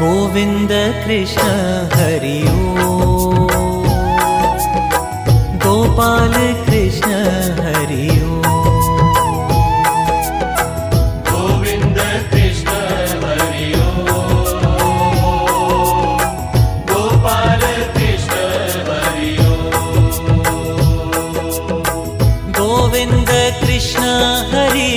गोविन्द कृष्ण हरि गोपाल कृष्ण हरि गोविन्द कृष्ण हरि ओम् गोपाल कृष्ण हरि गोविन्द कृष्ण हरि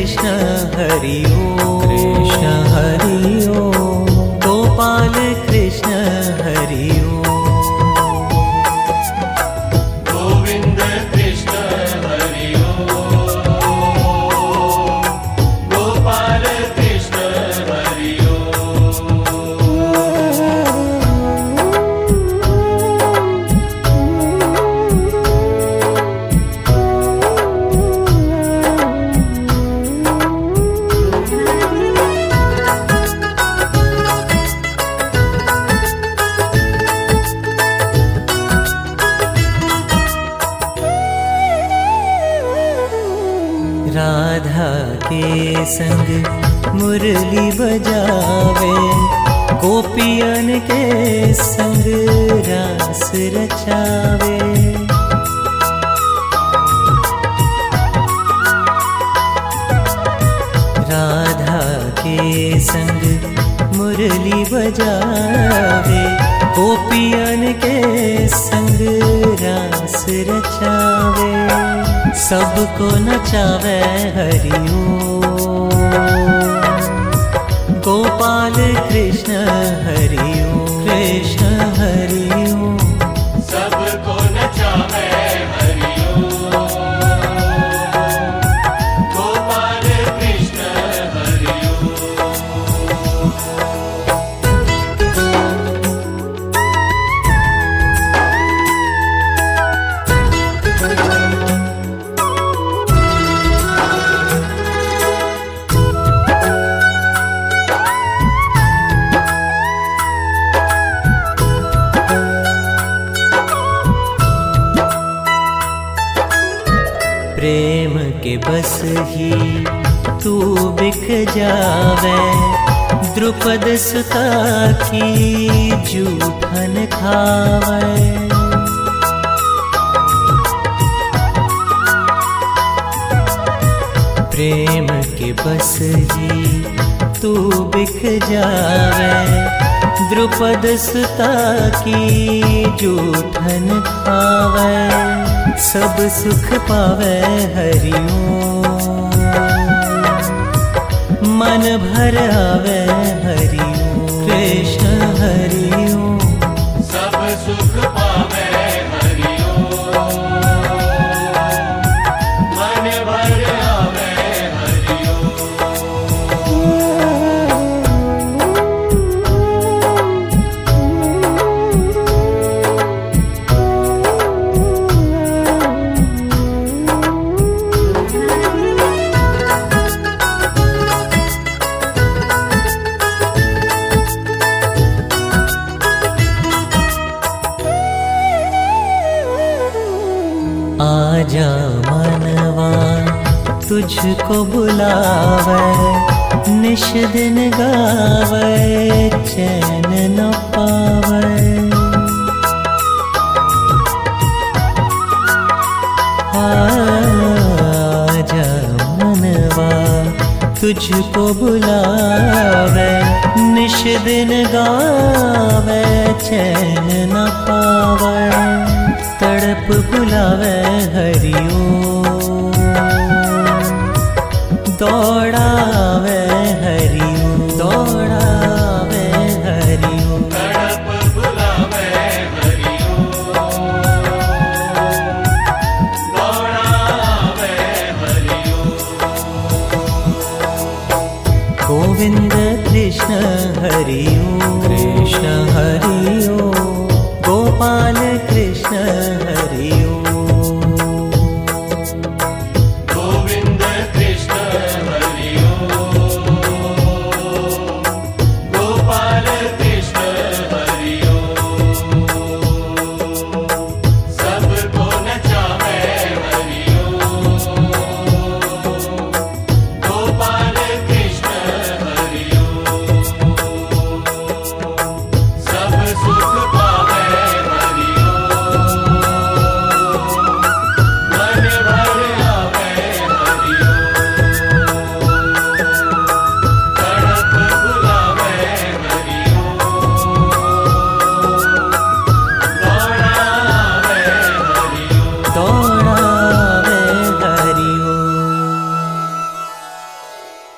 कृष्ण हरि ओ कृष्ण हरि ओ संग मुरली बजावे। गोपियन के संग रास रचावे। राधा के संग मुरली बजावे। गोपियन के संग रास रचावे। सबको नचावे हरिओ गोपाल कृष्ण हरिओ प्रेम के बस ही तू बिक जावे। द्रुपद सुता की जूठन खावे। प्रेम के बस ही तू बिक जावे। द्रुपद सुता की जो धन पावे, सब सुख पावे हरिओ। मन भर आवे हरिओ। कृष्ण हरिओ तुझको बुलावे निश दिन गावे, चैन न पावे। तुझको बुलावे निश दिन गावे, चैन न पावे। तड़प बुलावे हरिओ दौड़ावे हरिओ दौड़ावे हरिओ ओम् कृष्ण हरिओ कृष्ण हरिओ गोपाल कृष्ण